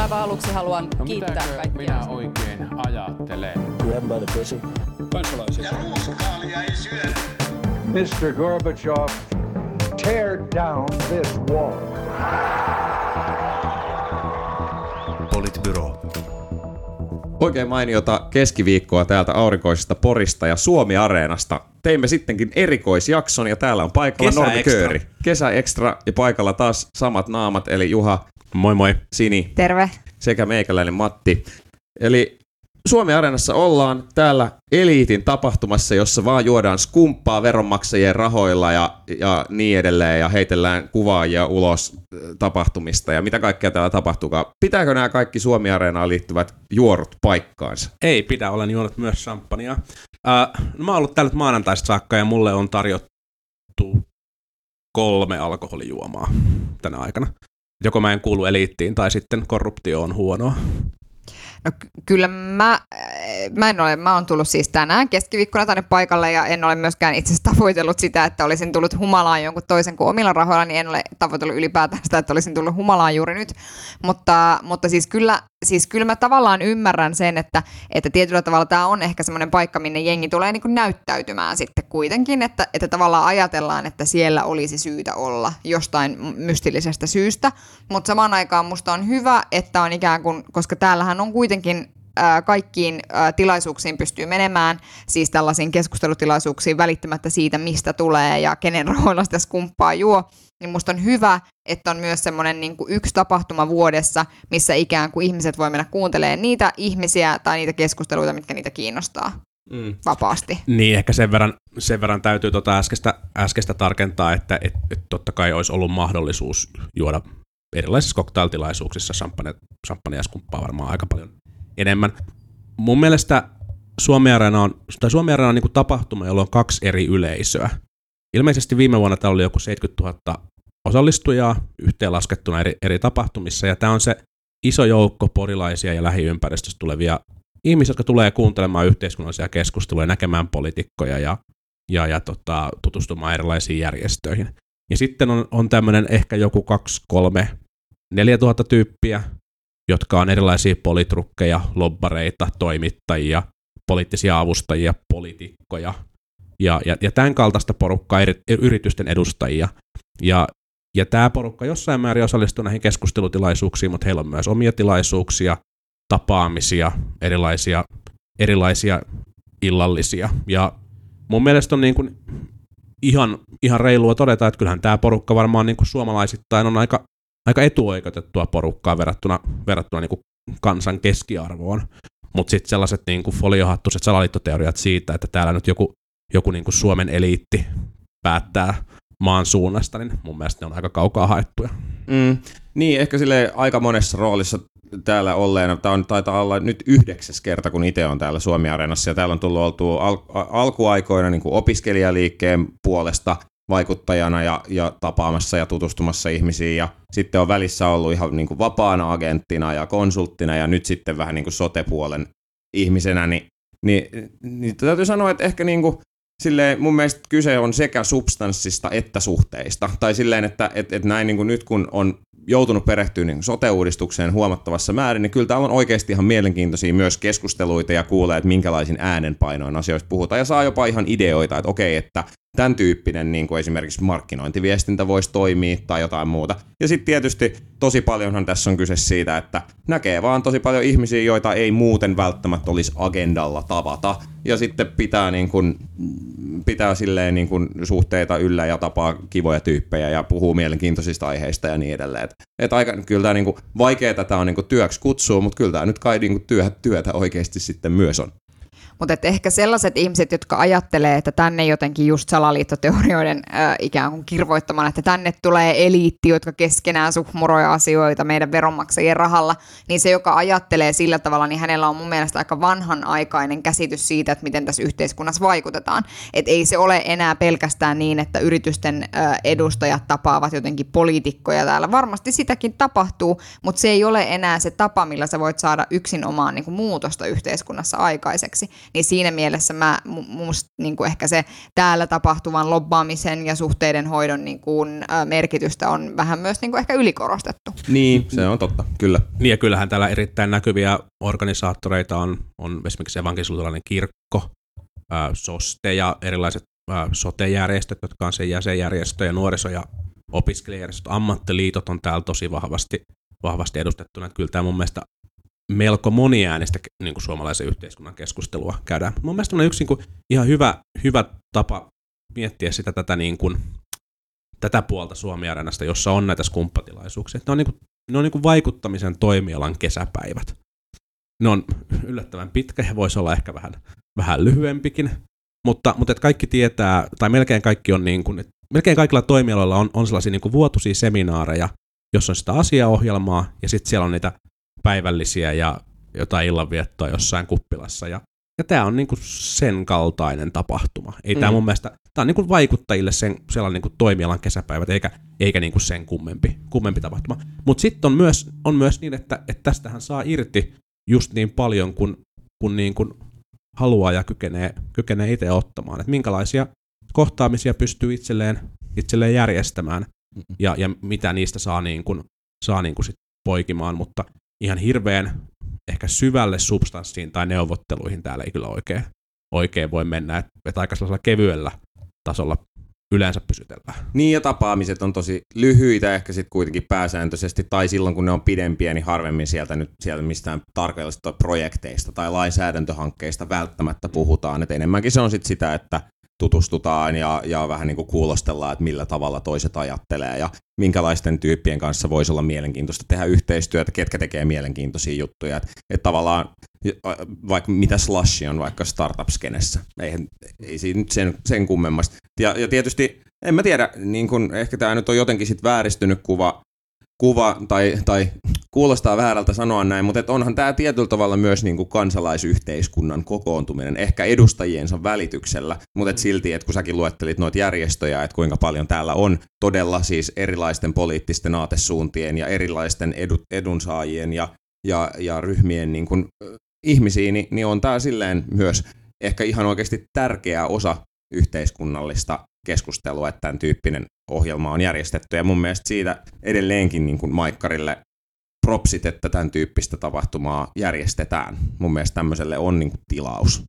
Aivan aluksi haluan No kiittää kaikkia. minä oikein ajattelen? Grab by the pussy. kansalaisia. Mr. Gorbachev, tear down this wall. Politbyro. Oikein mainiota keskiviikkoa täältä aurinkoisesta Porista ja Suomi-areenasta. Teimme sittenkin erikoisjakson ja täällä on paikalla Kesä Normi. Kööri. Kesä extra ja paikalla taas samat naamat eli Juha, Moi moi. Sini Terve. sekä meikäläinen Matti. Eli Suomi-areenassa ollaan täällä eliitin tapahtumassa, jossa vaan juodaan skumppaa veronmaksajien rahoilla ja, ja niin edelleen ja heitellään kuvaajia ulos äh, tapahtumista ja mitä kaikkea täällä tapahtuukaan. Pitääkö nämä kaikki Suomi-areenaan liittyvät juorut paikkaansa? Ei pidä, olen juonut myös champagnea. Uh, no mä oon ollut täällä maanantaista saakka ja mulle on tarjottu kolme alkoholijuomaa tänä aikana. Joko mä en kuulu eliittiin tai sitten korruptio on huonoa. No ky- kyllä mä, äh, mä en ole, mä oon tullut siis tänään keskiviikkona tänne paikalle ja en ole myöskään itse asiassa tavoitellut sitä, että olisin tullut humalaan jonkun toisen kuin omilla rahoilla, niin en ole tavoitellut ylipäätään sitä, että olisin tullut humalaan juuri nyt. Mutta, mutta siis, kyllä, siis kyllä mä tavallaan ymmärrän sen, että, että tietyllä tavalla tämä on ehkä semmoinen paikka, minne jengi tulee niin kuin näyttäytymään sitten kuitenkin, että, että tavallaan ajatellaan, että siellä olisi syytä olla jostain mystillisestä syystä, mutta samaan aikaan musta on hyvä, että on ikään kuin, koska täällähän on kuitenkin ää, kaikkiin tilaisuuksiin pystyy menemään, siis tällaisiin keskustelutilaisuuksiin välittämättä siitä, mistä tulee ja kenen rahoilla sitä skumppaa juo, niin musta on hyvä, että on myös semmoinen niin kuin yksi tapahtuma vuodessa, missä ikään kuin ihmiset voi mennä kuuntelemaan niitä ihmisiä tai niitä keskusteluita, mitkä niitä kiinnostaa Mm. vapaasti. Niin, ehkä sen verran, sen verran täytyy tota äskeistä, äskeistä tarkentaa, että et, et totta kai olisi ollut mahdollisuus juoda erilaisissa cocktailtilaisuuksissa champagne, champagne ja skumppaa varmaan aika paljon enemmän. Mun mielestä Suomi Areena on, tai Suomi Areena on niin tapahtuma, jolla on kaksi eri yleisöä. Ilmeisesti viime vuonna täällä oli joku 70 000 osallistujaa yhteenlaskettuna eri, eri tapahtumissa, ja tämä on se iso joukko porilaisia ja lähiympäristöstä tulevia ihmisiä, jotka tulee kuuntelemaan yhteiskunnallisia keskusteluja, näkemään poliitikkoja ja, ja, ja tota, tutustumaan erilaisiin järjestöihin. Ja sitten on, on tämmöinen ehkä joku 2, 3, 4 tuhatta tyyppiä, jotka on erilaisia politrukkeja, lobbareita, toimittajia, poliittisia avustajia, poliitikkoja ja, ja, ja tämän kaltaista porukkaa, eri, yritysten edustajia. Ja, ja tämä porukka jossain määrin osallistuu näihin keskustelutilaisuuksiin, mutta heillä on myös omia tilaisuuksia, tapaamisia, erilaisia, erilaisia illallisia. Ja mun mielestä on niin kuin ihan, ihan reilua todeta, että kyllähän tämä porukka varmaan niin kuin suomalaisittain on aika, aika etuoikeutettua porukkaa verrattuna, verrattuna niin kuin kansan keskiarvoon. Mutta sitten sellaiset niin kuin foliohattuiset salaliittoteoriat siitä, että täällä nyt joku, joku niin kuin Suomen eliitti päättää maan suunnasta, niin mun mielestä ne on aika kaukaa haettuja. Mm. Niin, ehkä sille aika monessa roolissa täällä olleena. Tämä on, taitaa olla nyt yhdeksäs kerta, kun itse on täällä Suomi-areenassa, ja täällä on tullut oltu al- alkuaikoina niin kuin opiskelijaliikkeen puolesta vaikuttajana ja, ja tapaamassa ja tutustumassa ihmisiin, ja sitten on välissä ollut ihan niin kuin vapaana agenttina ja konsulttina, ja nyt sitten vähän niin kuin sote-puolen ihmisenä, niin, niin, niin täytyy sanoa, että ehkä niin kuin silleen mun mielestä kyse on sekä substanssista että suhteista. Tai silleen, että et, et näin niin kuin nyt kun on joutunut perehtyä niin sote-uudistukseen huomattavassa määrin, niin kyllä täällä on oikeasti ihan mielenkiintoisia myös keskusteluita ja kuulee, että minkälaisin äänenpainoin asioista puhutaan. Ja saa jopa ihan ideoita, että okei, että tämän tyyppinen niin kuin esimerkiksi markkinointiviestintä voisi toimia tai jotain muuta. Ja sitten tietysti tosi paljonhan tässä on kyse siitä, että näkee vaan tosi paljon ihmisiä, joita ei muuten välttämättä olisi agendalla tavata. Ja sitten pitää, niin kuin, pitää silleen niin kuin suhteita yllä ja tapaa kivoja tyyppejä ja puhuu mielenkiintoisista aiheista ja niin edelleen. Et, aika, kyllä tämä niin kuin, vaikeaa tämä on niin kuin työksi kutsua, mutta kyllä tämä nyt kai niin kuin työ, työtä oikeasti sitten myös on. Mutta ehkä sellaiset ihmiset, jotka ajattelee, että tänne jotenkin just salaliittoteorioiden äh, ikään kuin kirvoittamana, että tänne tulee eliitti, jotka keskenään suhmuroi asioita meidän veronmaksajien rahalla, niin se, joka ajattelee sillä tavalla, niin hänellä on mun mielestä aika vanhanaikainen käsitys siitä, että miten tässä yhteiskunnassa vaikutetaan. Että ei se ole enää pelkästään niin, että yritysten äh, edustajat tapaavat jotenkin poliitikkoja täällä. Varmasti sitäkin tapahtuu, mutta se ei ole enää se tapa, millä sä voit saada yksin omaan niin kuin muutosta yhteiskunnassa aikaiseksi niin siinä mielessä mä, musta niin kuin ehkä se täällä tapahtuvan lobbaamisen ja suhteiden hoidon niin kuin, ä, merkitystä on vähän myös niin kuin ehkä ylikorostettu. Niin, se on totta, kyllä. Niin ja kyllähän täällä erittäin näkyviä organisaattoreita on, on esimerkiksi evankelisuutelainen kirkko, ää, SOSTE ja erilaiset ää, sote-järjestöt, jotka on sen jäsenjärjestö ja nuoriso- ja opiskelijajärjestöt, ammattiliitot on täällä tosi vahvasti, vahvasti edustettuna. Kyllä tämä mun mielestä melko moniäänistä niin kuin suomalaisen yhteiskunnan keskustelua käydään. Mun mielestä yksi niin kuin, ihan hyvä, hyvä tapa miettiä sitä tätä, niin kuin, tätä puolta suomi jossa on näitä skumppatilaisuuksia. Ne on, niin kuin, ne on niin kuin vaikuttamisen toimialan kesäpäivät. Ne on yllättävän pitkä ja voisi olla ehkä vähän, vähän lyhyempikin, mutta, mutta että kaikki tietää, tai melkein kaikki on niin kuin, että melkein kaikilla toimialoilla on, on sellaisia niin kuin vuotuisia seminaareja, jossa on sitä asiaohjelmaa, ja sitten siellä on niitä päivällisiä ja jotain illanviettoa jossain kuppilassa. Ja, ja tämä on niinku sen kaltainen tapahtuma. Ei mm. tämä mun mielestä, tämä on niinku vaikuttajille sen, sellainen niinku toimialan kesäpäivät, eikä, eikä niinku sen kummempi, kummempi tapahtuma. Mutta sitten on myös, on myös niin, että, että tästähän saa irti just niin paljon, kun, kun niin kuin haluaa ja kykenee, kykenee itse ottamaan. Että minkälaisia kohtaamisia pystyy itselleen, itselleen järjestämään ja, ja mitä niistä saa, niin kuin, saa niin kuin sit poikimaan, mutta ihan hirveän ehkä syvälle substanssiin tai neuvotteluihin täällä ei kyllä oikein, oikein voi mennä, että et aika sellaisella kevyellä tasolla yleensä pysytellään. Niin ja tapaamiset on tosi lyhyitä ehkä sitten kuitenkin pääsääntöisesti, tai silloin kun ne on pidempiä, niin harvemmin sieltä nyt sieltä mistään tarkallisista projekteista tai lainsäädäntöhankkeista välttämättä puhutaan, että enemmänkin se on sitten sitä, että tutustutaan ja, ja vähän niin kuin kuulostellaan, että millä tavalla toiset ajattelee ja minkälaisten tyyppien kanssa voisi olla mielenkiintoista tehdä yhteistyötä, ketkä tekee mielenkiintoisia juttuja. Että et tavallaan vaikka mitä Slush on vaikka startup-skenessä, ei, ei siinä nyt sen, sen kummemmasta. Ja, ja tietysti, en mä tiedä, niin kun, ehkä tämä nyt on jotenkin sit vääristynyt kuva kuva, tai, tai kuulostaa väärältä sanoa näin, mutta et onhan tämä tietyllä tavalla myös niin kuin kansalaisyhteiskunnan kokoontuminen, ehkä edustajiensa välityksellä, mutta et silti, että kun säkin luettelit noita järjestöjä, että kuinka paljon täällä on todella siis erilaisten poliittisten aatesuuntien ja erilaisten edu, edunsaajien ja, ja, ja ryhmien niin kuin, ihmisiä, niin, niin on tämä silleen myös ehkä ihan oikeasti tärkeä osa yhteiskunnallista keskustelua, että tämän tyyppinen ohjelma on järjestetty. Ja mun mielestä siitä edelleenkin niin kuin Maikkarille propsit, että tämän tyyppistä tapahtumaa järjestetään. Mun mielestä tämmöiselle on niin kuin tilaus.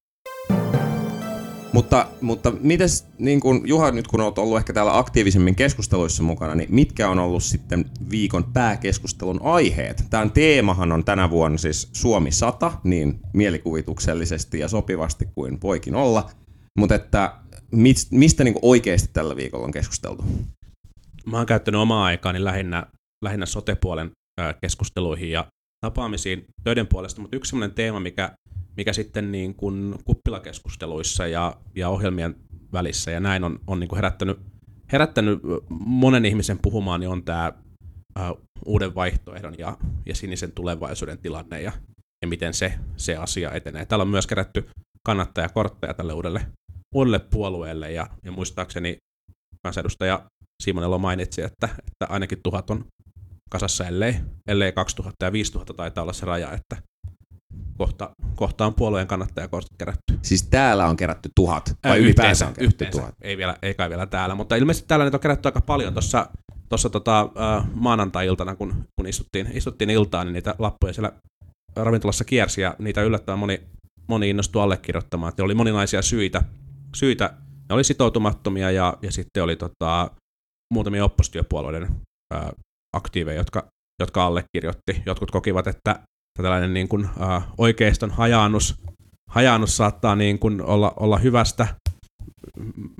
Mutta, mutta mites, niin kun, Juha, nyt kun olet ollut ehkä täällä aktiivisemmin keskusteluissa mukana, niin mitkä on ollut sitten viikon pääkeskustelun aiheet? Tämän teemahan on tänä vuonna siis Suomi 100, niin mielikuvituksellisesti ja sopivasti kuin voikin olla. Mutta että mistä, mistä niin oikeasti tällä viikolla on keskusteltu? Mä oon käyttänyt omaa aikaani lähinnä, lähinnä sotepuolen keskusteluihin ja tapaamisiin töiden puolesta, mutta yksi sellainen teema, mikä, mikä sitten niin kuin kuppilakeskusteluissa ja, ja ohjelmien välissä ja näin on, on niin kuin herättänyt, herättänyt monen ihmisen puhumaan, niin on tämä uuden vaihtoehdon ja, ja sinisen tulevaisuuden tilanne ja, ja miten se, se asia etenee. Täällä on myös kerätty kannattajakortteja tälle uudelle uudelle puolueelle ja, ja muistaakseni kansanedustaja Simon Elo mainitsi, että, että ainakin tuhat on kasassa, ellei, ellei 2000 ja 5000 taitaa olla se raja, että kohta, kohta on puolueen kannattajakortit kerätty. Siis täällä on kerätty tuhat, vai äh, ylipäänsä on kerätty yhteensä. tuhat? Ei, vielä, ei kai vielä täällä, mutta ilmeisesti täällä nyt on kerätty aika paljon tuossa tuossa tota, äh, maanantai-iltana, kun, kun istuttiin, istuttiin iltaan, niin niitä lappuja siellä ravintolassa kiersi ja niitä yllättävän moni, moni innostui allekirjoittamaan. Että oli moninaisia syitä, syitä. Ne oli sitoutumattomia ja, ja sitten oli tota, muutamia oppositiopuolueiden ää, aktiiveja, jotka, jotka allekirjoitti. Jotkut kokivat, että tällainen niin kuin, ää, oikeiston hajaannus, hajaannus saattaa niin kuin olla, olla hyvästä.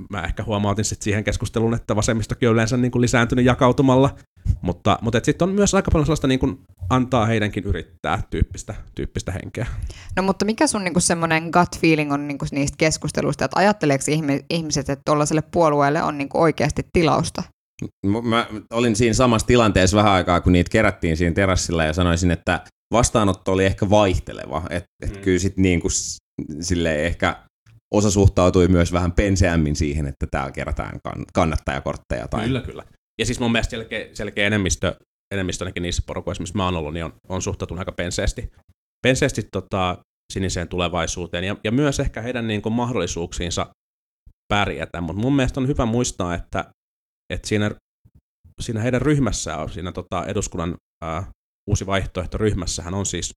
Mä ehkä huomautin sitten siihen keskusteluun, että vasemmistokin on yleensä niin kuin lisääntynyt jakautumalla mutta, mutta sitten on myös aika paljon sellaista niin kuin antaa heidänkin yrittää tyyppistä, tyyppistä henkeä. No mutta mikä sun niin semmoinen gut feeling on niin niistä keskusteluista, että ajatteleeko ihmiset, että tuollaiselle puolueelle on niin oikeasti tilausta? Mä olin siinä samassa tilanteessa vähän aikaa, kun niitä kerättiin siinä terassilla ja sanoisin, että vastaanotto oli ehkä vaihteleva. Että et mm. kyllä sitten niin kuin, silleen ehkä osa suhtautui myös vähän penseämmin siihen, että täällä kerätään kannattajakortteja. Tai... Kyllä, kyllä. Ja siis mun mielestä selkeä, selkeä enemmistö, enemmistö ainakin niissä porukoissa, missä mä oon ollut, niin on, on suhtautunut aika penseesti, penseesti tota, siniseen tulevaisuuteen ja, ja myös ehkä heidän niin kuin mahdollisuuksiinsa pärjätä. Mutta mun mielestä on hyvä muistaa, että, että siinä, siinä heidän ryhmässään, siinä tota eduskunnan ää, uusi vaihtoehto ryhmässähän on siis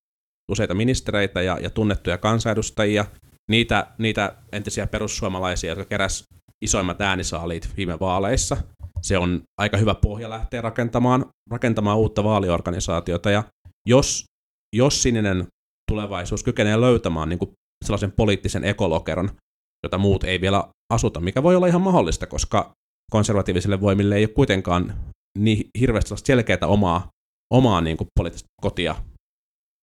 useita ministereitä ja, ja tunnettuja kansanedustajia, niitä, niitä entisiä perussuomalaisia, jotka keräs isoimmat äänisaaliit viime vaaleissa. Se on aika hyvä pohja lähteä rakentamaan, rakentamaan uutta vaaliorganisaatiota, ja jos, jos sininen tulevaisuus kykenee löytämään niin kuin sellaisen poliittisen ekolokeron, jota muut ei vielä asuta, mikä voi olla ihan mahdollista, koska konservatiivisille voimille ei ole kuitenkaan niin hirveästi selkeää omaa, omaa niin kuin poliittista kotia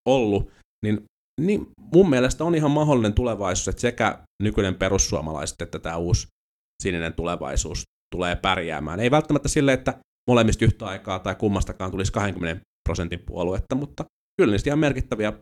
ollut, niin, niin mun mielestä on ihan mahdollinen tulevaisuus, että sekä nykyinen perussuomalaiset että tämä uusi sininen tulevaisuus tulee pärjäämään. Ei välttämättä sille, että molemmista yhtä aikaa tai kummastakaan tulisi 20 prosentin puoluetta, mutta kyllä niistä ihan merkittäviä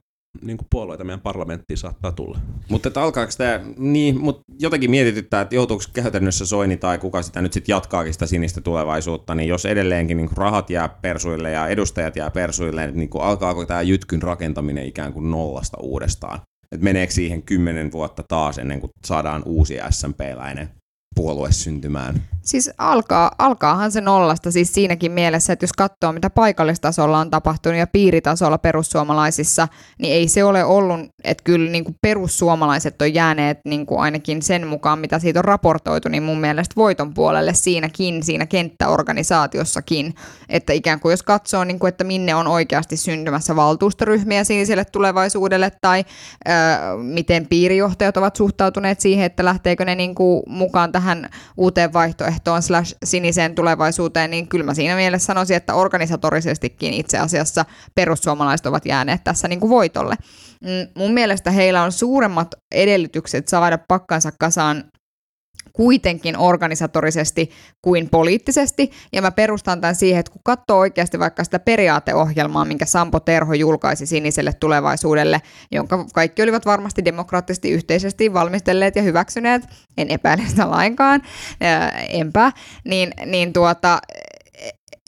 niin kuin puolueita meidän parlamenttiin saattaa tulla. Mutta että alkaako tämä, niin, mutta jotenkin mietityttää, että joutuuko käytännössä Soini tai kuka sitä nyt sitten jatkaakin sitä sinistä tulevaisuutta, niin jos edelleenkin niin rahat jää persuille ja edustajat jää persuille, niin kuin alkaako tämä jytkyn rakentaminen ikään kuin nollasta uudestaan? Että meneekö siihen kymmenen vuotta taas ennen kuin saadaan uusi SMP-läinen puolue syntymään? Siis alkaa, alkaahan se nollasta siis siinäkin mielessä, että jos katsoo mitä paikallistasolla on tapahtunut ja piiritasolla perussuomalaisissa, niin ei se ole ollut, että kyllä niin kuin perussuomalaiset on jääneet niin kuin ainakin sen mukaan, mitä siitä on raportoitu, niin mun mielestä voiton puolelle siinäkin, siinä kenttäorganisaatiossakin, että ikään kuin jos katsoo, niin kuin, että minne on oikeasti syntymässä valtuustoryhmiä siniselle tulevaisuudelle tai ö, miten piirijohtajat ovat suhtautuneet siihen, että lähteekö ne niin kuin mukaan tähän uuteen vaihtoehtoon, vaihtoehtoon slash siniseen tulevaisuuteen, niin kyllä mä siinä mielessä sanoisin, että organisatorisestikin itse asiassa perussuomalaiset ovat jääneet tässä niin kuin voitolle. Mm, mun mielestä heillä on suuremmat edellytykset saada pakkansa kasaan kuitenkin organisatorisesti kuin poliittisesti, ja mä perustan tämän siihen, että kun katsoo oikeasti vaikka sitä periaateohjelmaa, minkä Sampo Terho julkaisi siniselle tulevaisuudelle, jonka kaikki olivat varmasti demokraattisesti yhteisesti valmistelleet ja hyväksyneet, en epäile sitä lainkaan, enpä, niin, niin tuota,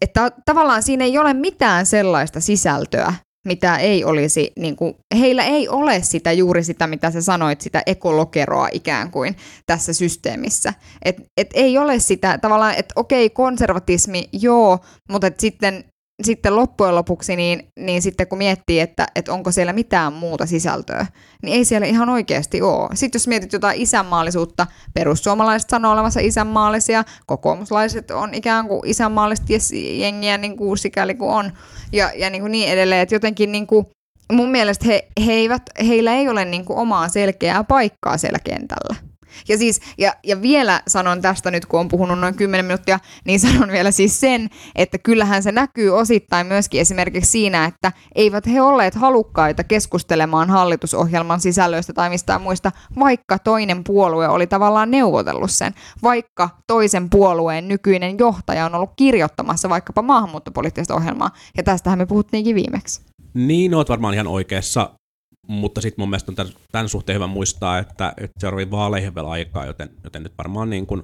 että tavallaan siinä ei ole mitään sellaista sisältöä, mitä ei olisi, niin kuin, heillä ei ole sitä juuri sitä, mitä sä sanoit, sitä ekolokeroa ikään kuin tässä systeemissä. Et, et ei ole sitä tavallaan, että okei, konservatismi, joo, mutta et sitten sitten loppujen lopuksi, niin, niin sitten kun miettii, että, että onko siellä mitään muuta sisältöä, niin ei siellä ihan oikeasti ole. Sitten jos mietit jotain isänmaallisuutta, perussuomalaiset sanoo olevansa isänmaallisia, kokoomuslaiset on ikään kuin isänmaallista jengiä niin kuin sikäli kuin on, ja, ja niin, kuin niin edelleen, että jotenkin niin kuin, mun mielestä he, he eivät, heillä ei ole niin kuin omaa selkeää paikkaa siellä kentällä. Ja, siis, ja, ja vielä sanon tästä nyt, kun on puhunut noin 10 minuuttia, niin sanon vielä siis sen, että kyllähän se näkyy osittain myöskin esimerkiksi siinä, että eivät he olleet halukkaita keskustelemaan hallitusohjelman sisällöistä tai mistään muista, vaikka toinen puolue oli tavallaan neuvotellut sen, vaikka toisen puolueen nykyinen johtaja on ollut kirjoittamassa vaikkapa maahanmuuttopoliittista ohjelmaa, ja tästähän me puhuttiinkin viimeksi. Niin, oot varmaan ihan oikeassa mutta sitten mun mielestä on tämän, suhteen hyvä muistaa, että, että seuraaviin vaaleihin vielä aikaa, joten, joten nyt varmaan niin kuin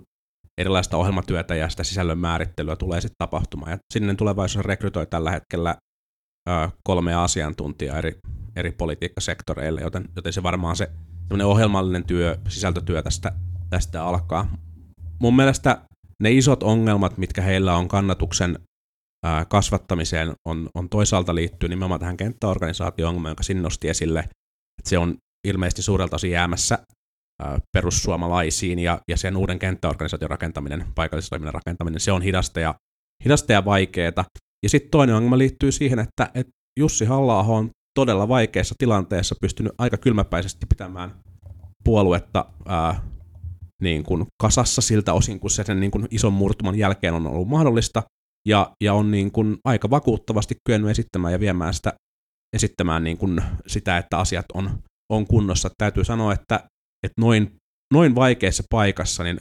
erilaista ohjelmatyötä ja sitä sisällön määrittelyä tulee sitten tapahtumaan. Ja sinne tulevaisuus rekrytoi tällä hetkellä ö, kolme asiantuntijaa eri, eri politiikkasektoreille, joten, joten se varmaan se ohjelmallinen työ, sisältötyö tästä, tästä alkaa. Mun mielestä ne isot ongelmat, mitkä heillä on kannatuksen kasvattamiseen on, on toisaalta liittyy nimenomaan tähän kenttäorganisaatio-ongelmaan, jonka sinne nosti esille, että se on ilmeisesti suurelta osin jäämässä perussuomalaisiin ja, ja sen uuden kenttäorganisaation rakentaminen, paikallistoiminnan rakentaminen, se on hidasta ja, hidasta ja vaikeaa. Ja sitten toinen ongelma liittyy siihen, että, että Jussi halla on todella vaikeassa tilanteessa pystynyt aika kylmäpäisesti pitämään puoluetta ää, niin kuin kasassa siltä osin, kun se sen niin kuin ison murtuman jälkeen on ollut mahdollista, ja, ja on niin kuin aika vakuuttavasti kyennyt esittämään ja viemään sitä, esittämään niin kuin sitä, että asiat on, on kunnossa. Täytyy sanoa, että, että noin, noin vaikeassa paikassa niin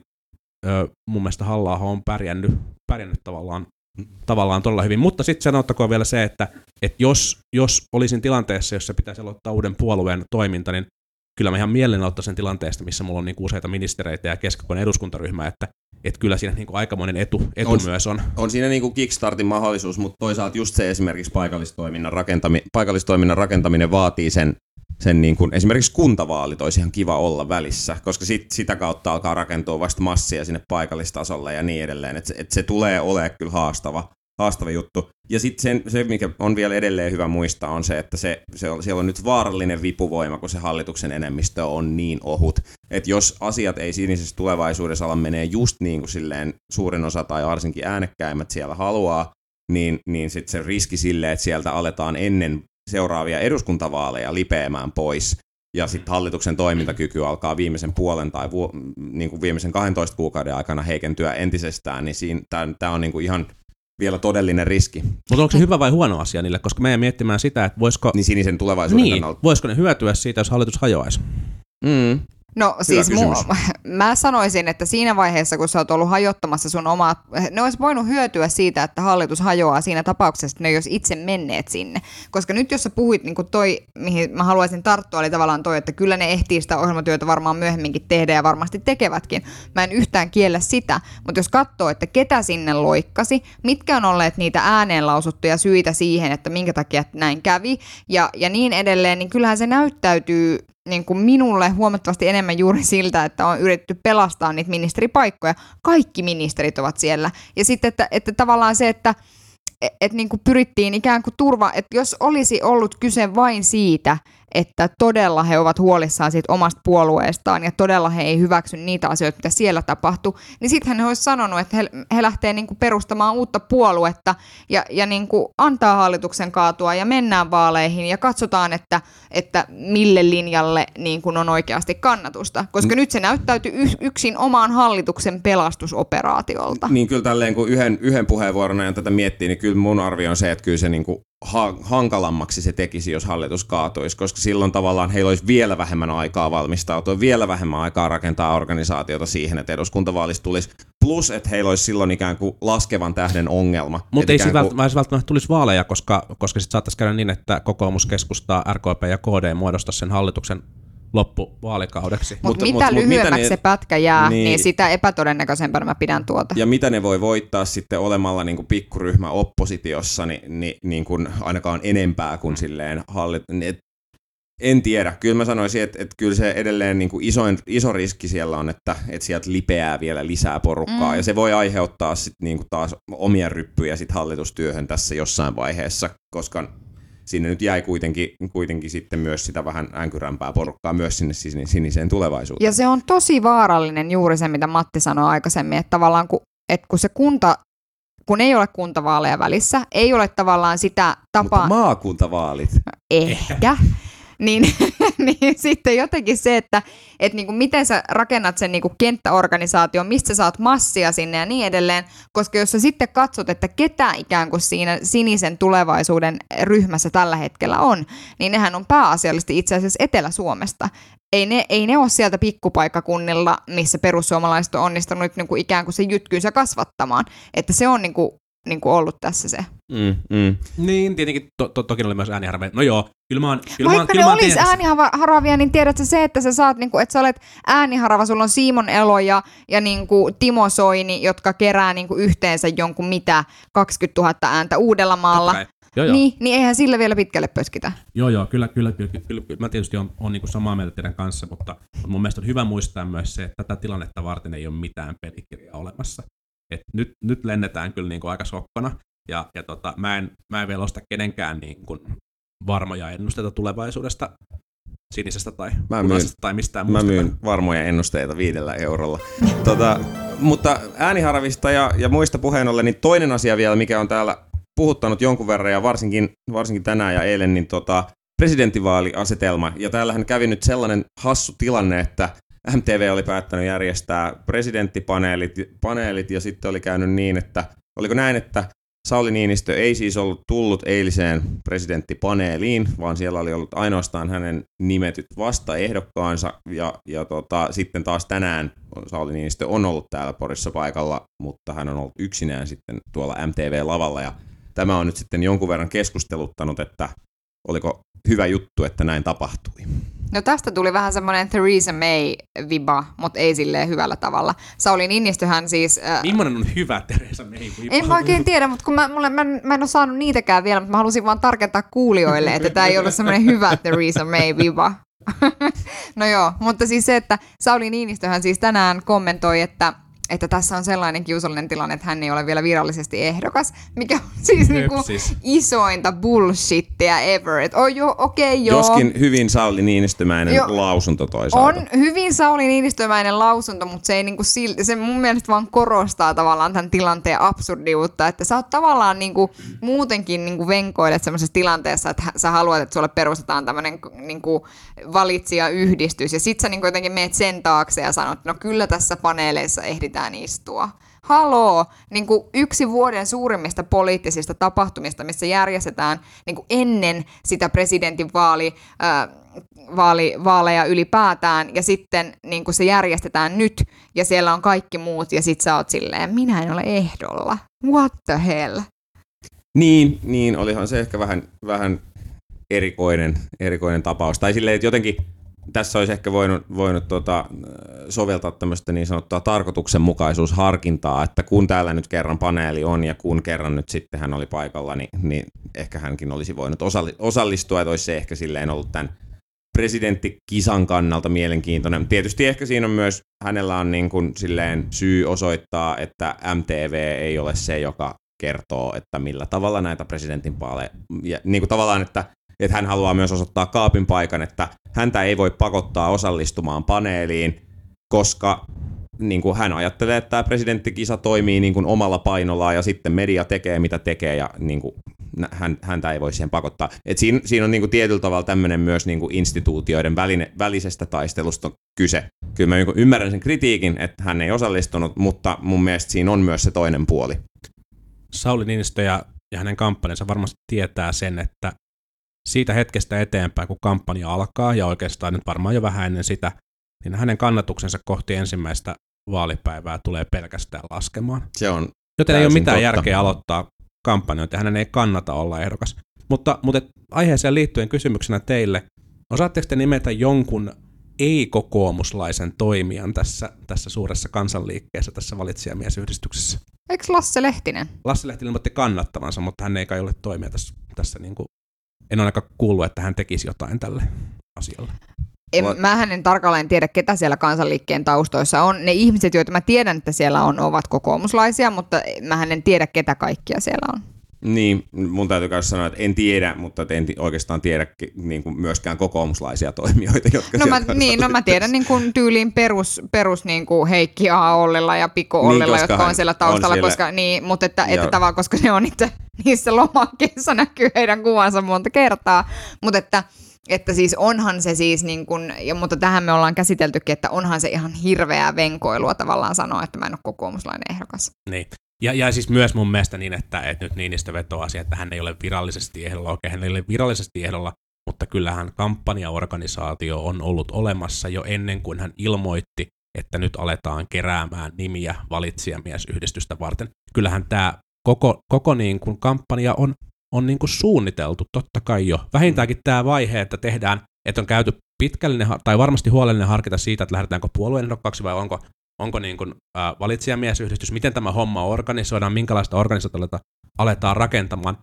ö, mun mielestä halla on pärjännyt, pärjännyt tavallaan, tavallaan todella hyvin. Mutta sitten sanottakoon vielä se, että, että jos, jos olisin tilanteessa, jossa pitäisi aloittaa uuden puolueen toiminta, niin kyllä mä ihan mielen ottaisin tilanteesta, missä mulla on niin useita ministereitä ja keskikokoinen eduskuntaryhmä, että että kyllä siinä niin kuin aikamoinen etu, etu on, myös on. On siinä niin kuin Kickstartin mahdollisuus, mutta toisaalta just se esimerkiksi paikallistoiminnan, rakentami, paikallistoiminnan rakentaminen vaatii sen sen niin kuin, esimerkiksi kuntavaalit olisi ihan kiva olla välissä, koska sit, sitä kautta alkaa rakentua vasta massia sinne paikallistasolle ja niin edelleen. Että se, et se tulee olemaan kyllä haastava, haastava juttu. Ja sitten se, mikä on vielä edelleen hyvä muistaa, on se, että se, se on, siellä on nyt vaarallinen vipuvoima, kun se hallituksen enemmistö on niin ohut. Että jos asiat ei sinisessä tulevaisuudessa ala menee just niin kuin silleen suurin osa tai varsinkin äänekkäimmät siellä haluaa, niin, niin sitten se riski sille, että sieltä aletaan ennen seuraavia eduskuntavaaleja lipeämään pois, ja sitten hallituksen toimintakyky alkaa viimeisen puolen tai vu, niin kuin viimeisen 12 kuukauden aikana heikentyä entisestään, niin tämä on niin kuin ihan vielä todellinen riski. Mutta onko se hyvä vai huono asia niille, koska meidän miettimään sitä, että voisiko... Niin sinisen tulevaisuuden niin, kannalta. voisiko ne hyötyä siitä, jos hallitus hajoaisi? Mm. No siis mu- mä sanoisin, että siinä vaiheessa, kun sä oot ollut hajottamassa sun omaa, ne olisi voinut hyötyä siitä, että hallitus hajoaa siinä tapauksessa, että ne olisi itse menneet sinne. Koska nyt jos sä puhuit niin kuin toi, mihin mä haluaisin tarttua, oli tavallaan toi, että kyllä ne ehtii sitä ohjelmatyötä varmaan myöhemminkin tehdä ja varmasti tekevätkin. Mä en yhtään kiellä sitä, mutta jos katsoo, että ketä sinne loikkasi, mitkä on olleet niitä ääneen lausuttuja syitä siihen, että minkä takia näin kävi ja, ja niin edelleen, niin kyllähän se näyttäytyy niin kuin minulle huomattavasti enemmän juuri siltä, että on yritetty pelastaa niitä ministeripaikkoja. Kaikki ministerit ovat siellä. Ja sitten, että, että tavallaan se, että et, et niin kuin pyrittiin ikään kuin turva, että jos olisi ollut kyse vain siitä, että todella he ovat huolissaan siitä omasta puolueestaan ja todella he ei hyväksy niitä asioita, mitä siellä tapahtuu, niin sitten he olisi sanonut, että he, he lähtee niin kuin perustamaan uutta puoluetta ja, ja niin kuin antaa hallituksen kaatua ja mennään vaaleihin ja katsotaan, että, että mille linjalle niin kuin on oikeasti kannatusta. Koska mm. nyt se näyttäytyy yksin omaan hallituksen pelastusoperaatiolta. Niin kyllä tälleen kun yhden, yhden puheenvuoron ajan tätä miettii, niin kyllä mun arvio on se, että kyllä se niin kuin ha- hankalammaksi se tekisi, jos hallitus kaatuisi, koska silloin tavallaan heillä olisi vielä vähemmän aikaa valmistautua, vielä vähemmän aikaa rakentaa organisaatiota siihen, että eduskuntavaalista tulisi. Plus, että heillä olisi silloin ikään kuin laskevan tähden ongelma. Mutta ei se kuin... välttämättä tulisi vaaleja, koska, koska sitten saattaisi käydä niin, että kokoomus keskustaa, RKP ja KD muodostaa sen hallituksen loppuvaalikaudeksi. Mut mutta mitä mut, lyhyemmäksi mitä ne, se pätkä jää, niin, niin sitä epätodennäköisempänä mä pidän tuota. Ja mitä ne voi voittaa sitten olemalla niin kuin pikkuryhmä oppositiossa, niin, niin, niin kuin ainakaan enempää kuin silleen hallit, et, en tiedä. Kyllä mä sanoisin, että, että kyllä se edelleen niin kuin isoin, iso riski siellä on, että, että sieltä lipeää vielä lisää porukkaa. Mm. Ja se voi aiheuttaa sit niin kuin taas omia ryppyjä sit hallitustyöhön tässä jossain vaiheessa, koska sinne nyt jäi kuitenkin, kuitenkin sitten myös sitä vähän änkyrämpää porukkaa myös sinne siniseen tulevaisuuteen. Ja se on tosi vaarallinen juuri se, mitä Matti sanoi aikaisemmin, että tavallaan kun, että kun se kunta kun ei ole kuntavaaleja välissä, ei ole tavallaan sitä tapaa... Mutta maakuntavaalit. Ehkä niin, niin sitten jotenkin se, että et niinku miten sä rakennat sen niinku kenttäorganisaation, mistä saat massia sinne ja niin edelleen, koska jos sä sitten katsot, että ketä ikään kuin siinä sinisen tulevaisuuden ryhmässä tällä hetkellä on, niin nehän on pääasiallisesti itse asiassa Etelä-Suomesta. Ei ne, ei ne ole sieltä pikkupaikkakunnilla, missä perussuomalaiset on onnistunut niin kuin ikään kuin se jytkyynsä kasvattamaan. Että se on niin kuin niin kuin ollut tässä se. Mm, mm. Niin, tietenkin to, to, toki oli myös ääniharvia. No joo, kyllä mä oon... Kyllä Vaikka mä, ne olisi ääniharavia, niin tiedätkö se, että sä saat, niin kuin, että sä olet ääniharava, sulla on Simon Elo ja, ja niin kuin Timo Soini, jotka kerää niin kuin yhteensä jonkun mitä 20 000 ääntä Uudellamaalla. Joo, joo. Niin, niin eihän sillä vielä pitkälle pöskitä. Joo, joo, kyllä, kyllä, kyllä, kyllä, kyllä. Mä tietysti on, on niin samaa mieltä teidän kanssa, mutta, mutta mun mielestä on hyvä muistaa myös se, että tätä tilannetta varten ei ole mitään pelikirjaa olemassa. Et nyt, nyt lennetään kyllä niin kuin aika sokkona, ja, ja tota, mä, en, mä en vielä osta kenenkään niin kuin varmoja ennusteita tulevaisuudesta sinisestä tai mä myyn, tai mistään muusta. Mä myyn varmoja ennusteita viidellä eurolla. tota, mutta ääniharvista ja, ja muista puheen ollen, niin toinen asia vielä, mikä on täällä puhuttanut jonkun verran ja varsinkin, varsinkin tänään ja eilen, niin tota, presidenttivaaliasetelma. Ja täällähän kävi nyt sellainen hassu tilanne, että MTV oli päättänyt järjestää presidenttipaneelit paneelit, ja sitten oli käynyt niin, että oliko näin, että Sauli Niinistö ei siis ollut tullut eiliseen presidenttipaneeliin, vaan siellä oli ollut ainoastaan hänen nimetyt vastaehdokkaansa, ja, ja tota, sitten taas tänään Sauli Niinistö on ollut täällä Porissa paikalla, mutta hän on ollut yksinään sitten tuolla MTV-lavalla, ja tämä on nyt sitten jonkun verran keskusteluttanut, että oliko hyvä juttu, että näin tapahtui. No tästä tuli vähän semmoinen Theresa May-viba, mutta ei silleen hyvällä tavalla. Sauli Niinistöhän siis... Äh, Millainen on hyvä Teresa May? en mä oikein tiedä, mutta kun mä, mulle, mä, mä en ole saanut niitäkään vielä, mutta mä halusin vaan tarkentaa kuulijoille, että tämä ei ole semmoinen hyvä Theresa May-viba. no joo, mutta siis se, että Sauli Niinistöhän siis tänään kommentoi, että että tässä on sellainen kiusallinen tilanne, että hän ei ole vielä virallisesti ehdokas, mikä on siis niinku isointa bullshittia ever. Et oh, jo, okay, joo. Joskin hyvin Sauli Niinistömäinen jo, lausunto toisaalta. On hyvin Sauli Niinistömäinen lausunto, mutta se ei niinku silti, se mun mielestä vaan korostaa tavallaan tämän tilanteen absurdiutta, että sä oot tavallaan niinku muutenkin niinku venkoilet sellaisessa tilanteessa, että sä haluat, että sulle perustetaan tämmöinen niinku valitsijayhdistys, ja sit sä niinku jotenkin meet sen taakse ja sanot, no kyllä tässä paneeleissa ehditään mitään istua. Haloo, niin kuin yksi vuoden suurimmista poliittisista tapahtumista, missä järjestetään niin kuin ennen sitä presidentin vaali, äh, vaali, vaaleja ylipäätään, ja sitten niin kuin se järjestetään nyt, ja siellä on kaikki muut, ja sit sä oot silleen, minä en ole ehdolla. What the hell? Niin, niin olihan se ehkä vähän, vähän erikoinen, erikoinen tapaus. Tai silleen, että jotenkin tässä olisi ehkä voinut, voinut tota, soveltaa tämmöistä niin sanottua tarkoituksenmukaisuusharkintaa, että kun täällä nyt kerran paneeli on ja kun kerran nyt sitten hän oli paikalla, niin, niin ehkä hänkin olisi voinut osallistua, että olisi se ehkä silleen ollut tämän presidenttikisan kannalta mielenkiintoinen. Tietysti ehkä siinä on myös, hänellä on niin kuin silleen syy osoittaa, että MTV ei ole se, joka kertoo, että millä tavalla näitä presidentin paaleja, ja niin kuin tavallaan, että että hän haluaa myös osoittaa kaapin paikan, että häntä ei voi pakottaa osallistumaan paneeliin, koska niin kuin hän ajattelee, että tämä presidenttikisa toimii niin kuin omalla painollaan ja sitten media tekee mitä tekee ja niin kuin hän, häntä ei voi siihen pakottaa. Et siinä, siinä on niin kuin tietyllä tavalla tämmöinen myös niin kuin instituutioiden väline, välisestä taistelusta kyse. Kyllä mä niin kuin ymmärrän sen kritiikin, että hän ei osallistunut, mutta mun mielestä siinä on myös se toinen puoli. Sauli Niinistö ja, ja hänen kampanjansa varmasti tietää sen, että siitä hetkestä eteenpäin, kun kampanja alkaa, ja oikeastaan nyt varmaan jo vähän ennen sitä, niin hänen kannatuksensa kohti ensimmäistä vaalipäivää tulee pelkästään laskemaan. Se on Joten ei ole mitään totta. järkeä aloittaa kampanjoita, hänen ei kannata olla ehdokas. Mutta, mutta aiheeseen liittyen kysymyksenä teille, osaatteko te nimetä jonkun ei-kokoomuslaisen toimijan tässä, tässä suuressa kansanliikkeessä, tässä valitsijamiesyhdistyksessä? Eikö Lasse Lehtinen? Lasse Lehtinen ilmoitti kannattavansa, mutta hän ei kai ole toimija tässä, tässä niin kuin en ole aika kuullut, että hän tekisi jotain tälle asialle. En, mä en tarkalleen tiedä, ketä siellä kansanliikkeen taustoissa on. Ne ihmiset, joita mä tiedän, että siellä on, ovat kokoomuslaisia, mutta mä en tiedä, ketä kaikkia siellä on. Niin, mun täytyy myös sanoa, että en tiedä, mutta en oikeastaan tiedä niin kuin myöskään kokoomuslaisia toimijoita, jotka no mä, Niin, no mä tiedän niin kuin tyyliin perus, perus niin kuin Heikki A. Ollilla ja Piko niin, Ollilla, niin, jotka on siellä taustalla, on siellä... koska, niin, mutta että, että tavallaan, koska ne on itse, niissä lomakkeissa näkyy heidän kuvansa monta kertaa, mutta että että siis onhan se siis, niin kun, ja, mutta tähän me ollaan käsiteltykin, että onhan se ihan hirveää venkoilua tavallaan sanoa, että mä en ole kokoomuslainen ehdokas. Niin. Ja, ja siis myös mun mielestä niin, että, että nyt Niinistö vetoaa siihen, että hän ei ole virallisesti ehdolla. Okei, hän ei ole virallisesti ehdolla, mutta kyllähän kampanjaorganisaatio on ollut olemassa jo ennen kuin hän ilmoitti, että nyt aletaan keräämään nimiä valitsijamiesyhdistystä varten. Kyllähän tämä koko, koko niin kuin kampanja on, on niin kuin suunniteltu, totta kai jo. Vähintäänkin tämä vaihe, että tehdään, että on käyty pitkällinen tai varmasti huolellinen harkita siitä, että lähdetäänkö puolueen vai onko onko niin kuin, ä, valitsijamiesyhdistys, miten tämä homma organisoidaan, minkälaista organisaatiota aletaan rakentamaan.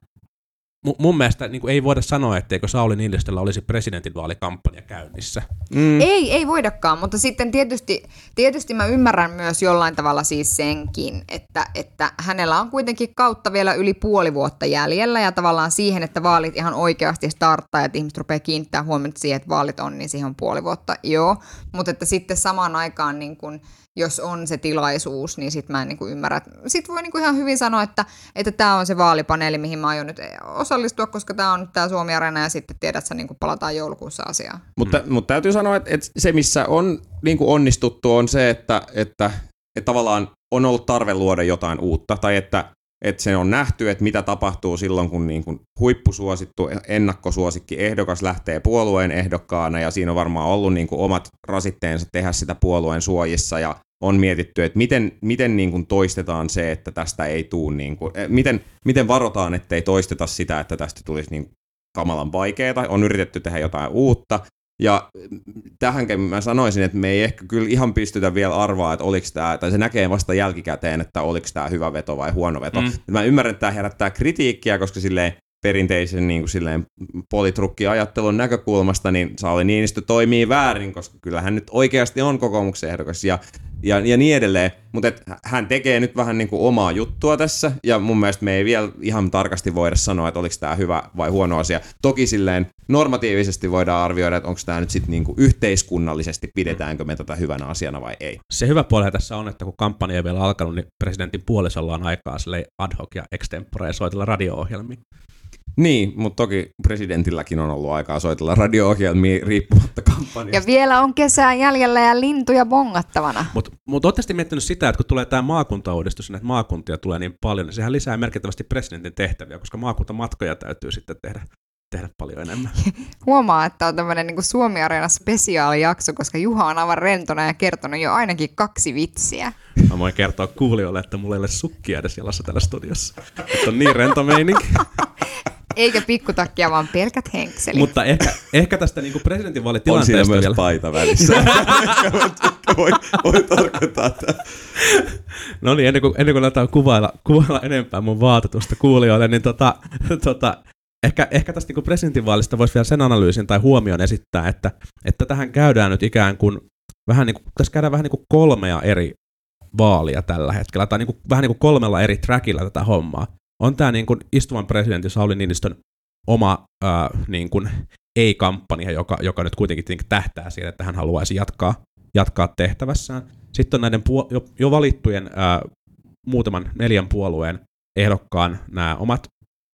Mun mielestä niin kuin ei voida sanoa, etteikö Sauli Niinistöllä olisi presidentinvaalikampanja käynnissä. Mm. Ei, ei voidakaan, mutta sitten tietysti, tietysti mä ymmärrän myös jollain tavalla siis senkin, että, että hänellä on kuitenkin kautta vielä yli puoli vuotta jäljellä ja tavallaan siihen, että vaalit ihan oikeasti starttaa ja että ihmiset rupeaa kiinnittää huomiota siihen, että vaalit on, niin siihen on puoli vuotta, joo. Mutta että sitten samaan aikaan niin kuin, jos on se tilaisuus, niin sitten mä en niinku ymmärrä. Sitten voi niinku ihan hyvin sanoa, että että tämä on se vaalipaneeli, mihin mä aion nyt osallistua, koska tämä on tämä Suomi Arena ja sitten tiedät, että niinku palataan joulukuussa asiaan. Mutta, mm. mutta täytyy sanoa, että, että se missä on niinku onnistuttu on se, että, että, että tavallaan on ollut tarve luoda jotain uutta tai että että se on nähty, että mitä tapahtuu silloin, kun niin kuin huippusuosittu ennakkosuosikki ehdokas lähtee puolueen ehdokkaana, ja siinä on varmaan ollut niin kuin omat rasitteensa tehdä sitä puolueen suojissa, ja on mietitty, että miten, miten niin kuin toistetaan se, että tästä ei tule, niin kuin, eh, miten, miten varotaan, ettei toisteta sitä, että tästä tulisi niin kamalan vaikeaa, on yritetty tehdä jotain uutta, Ja tähänkin mä sanoisin, että me ei ehkä kyllä ihan pystytä vielä arvaa, että oliko tämä, tai se näkee vasta jälkikäteen, että oliko tämä hyvä veto vai huono veto. Mm. Mä ymmärrän, että tämä herättää kritiikkiä, koska silleen perinteisen niin kuin silleen politrukkiajattelun näkökulmasta, niin Sauli Niinistö toimii väärin, koska kyllä hän nyt oikeasti on kokoomuksen ehdokas ja, ja, ja niin edelleen. Mutta hän tekee nyt vähän niin kuin omaa juttua tässä, ja mun mielestä me ei vielä ihan tarkasti voida sanoa, että oliko tämä hyvä vai huono asia. Toki silleen normatiivisesti voidaan arvioida, että onko tämä nyt sitten niin kuin yhteiskunnallisesti, pidetäänkö me tätä hyvänä asiana vai ei. Se hyvä puoli tässä on, että kun kampanja ei vielä alkanut, niin presidentin puolisolla on aikaa ad hoc ja extempore soitella radio-ohjelmia. Niin, mutta toki presidentilläkin on ollut aikaa soitella radio-ohjelmia riippumatta kampanjasta. Ja vielä on kesää jäljellä ja lintuja bongattavana. Mutta mut ootte miettinyt sitä, että kun tulee tämä maakuntauudistus, niin että maakuntia tulee niin paljon, niin sehän lisää merkittävästi presidentin tehtäviä, koska maakuntamatkoja täytyy sitten tehdä tehdä paljon enemmän. Huomaa, että on tämmöinen niin Suomi Areena spesiaalijakso, koska Juha on aivan rentona ja kertonut jo ainakin kaksi vitsiä. Mä voin kertoa kuulijoille, että mulla ei ole sukkia edes jalassa täällä studiossa. Että on niin rento meininki. Eikä pikkutakkia, vaan pelkät henkselit. Mutta ehkä, ehkä tästä niin presidentinvaalitilanteesta On siinä vielä. myös paita välissä. voi, voi tarkoittaa että... No niin, ennen kuin, ennen kuin aletaan kuvailla, kuvailla enempää mun vaatetusta kuulijoille, niin tota, tota, ehkä, ehkä tästä niin presidentinvaalista voisi vielä sen analyysin tai huomion esittää, että, että tähän käydään nyt ikään kuin, vähän niin kuin, tässä käydään vähän niin kuin kolmea eri vaalia tällä hetkellä, tai niin kuin, vähän niin kuin kolmella eri trackilla tätä hommaa on tämä niin kuin istuvan presidentin Sauli Niinistön oma ää, niin kuin ei-kampanja, joka, joka nyt kuitenkin tähtää siihen, että hän haluaisi jatkaa, jatkaa tehtävässään. Sitten on näiden jo, jo valittujen ää, muutaman neljän puolueen ehdokkaan nämä omat,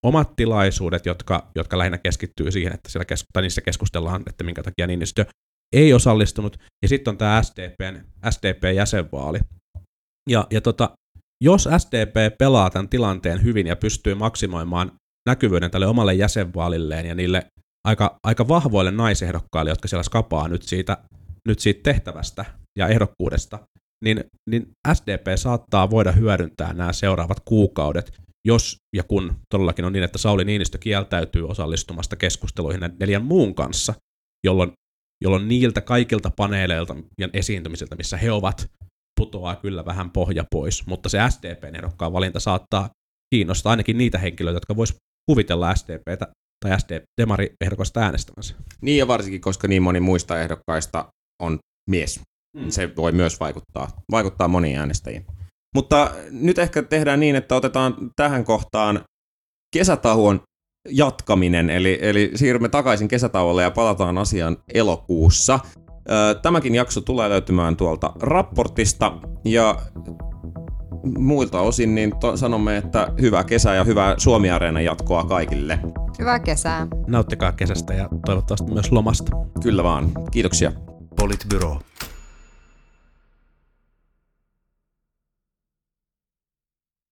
omat tilaisuudet, jotka, jotka lähinnä keskittyy siihen, että siellä kes- tai niissä keskustellaan, että minkä takia Niinistö ei osallistunut. Ja sitten on tämä SDPn, SDP-jäsenvaali. Ja, ja tota, jos SDP pelaa tämän tilanteen hyvin ja pystyy maksimoimaan näkyvyyden tälle omalle jäsenvaalilleen ja niille aika, aika vahvoille naisehdokkaille, jotka siellä skapaa nyt siitä, nyt siitä tehtävästä ja ehdokkuudesta, niin, niin SDP saattaa voida hyödyntää nämä seuraavat kuukaudet, jos ja kun todellakin on niin, että Sauli Niinistö kieltäytyy osallistumasta keskusteluihin neljän muun kanssa, jolloin, jolloin niiltä kaikilta paneeleilta ja esiintymisiltä, missä he ovat, putoaa kyllä vähän pohja pois, mutta se SDPn ehdokkaan valinta saattaa kiinnostaa ainakin niitä henkilöitä, jotka vois kuvitella SDPtä tai SD-demari-ehdokasta äänestämänsä. Niin ja varsinkin, koska niin moni muista ehdokkaista on mies. Mm. Se voi myös vaikuttaa, vaikuttaa moniin äänestäjiin. Mutta nyt ehkä tehdään niin, että otetaan tähän kohtaan kesätauon jatkaminen, eli, eli siirrymme takaisin kesätauolle ja palataan asiaan elokuussa. Tämäkin jakso tulee löytymään tuolta raportista ja muilta osin niin to, sanomme, että hyvää kesää ja hyvää Suomi-areena jatkoa kaikille. Hyvää kesää. Nauttikaa kesästä ja toivottavasti myös lomasta. Kyllä vaan. Kiitoksia. Politbyro.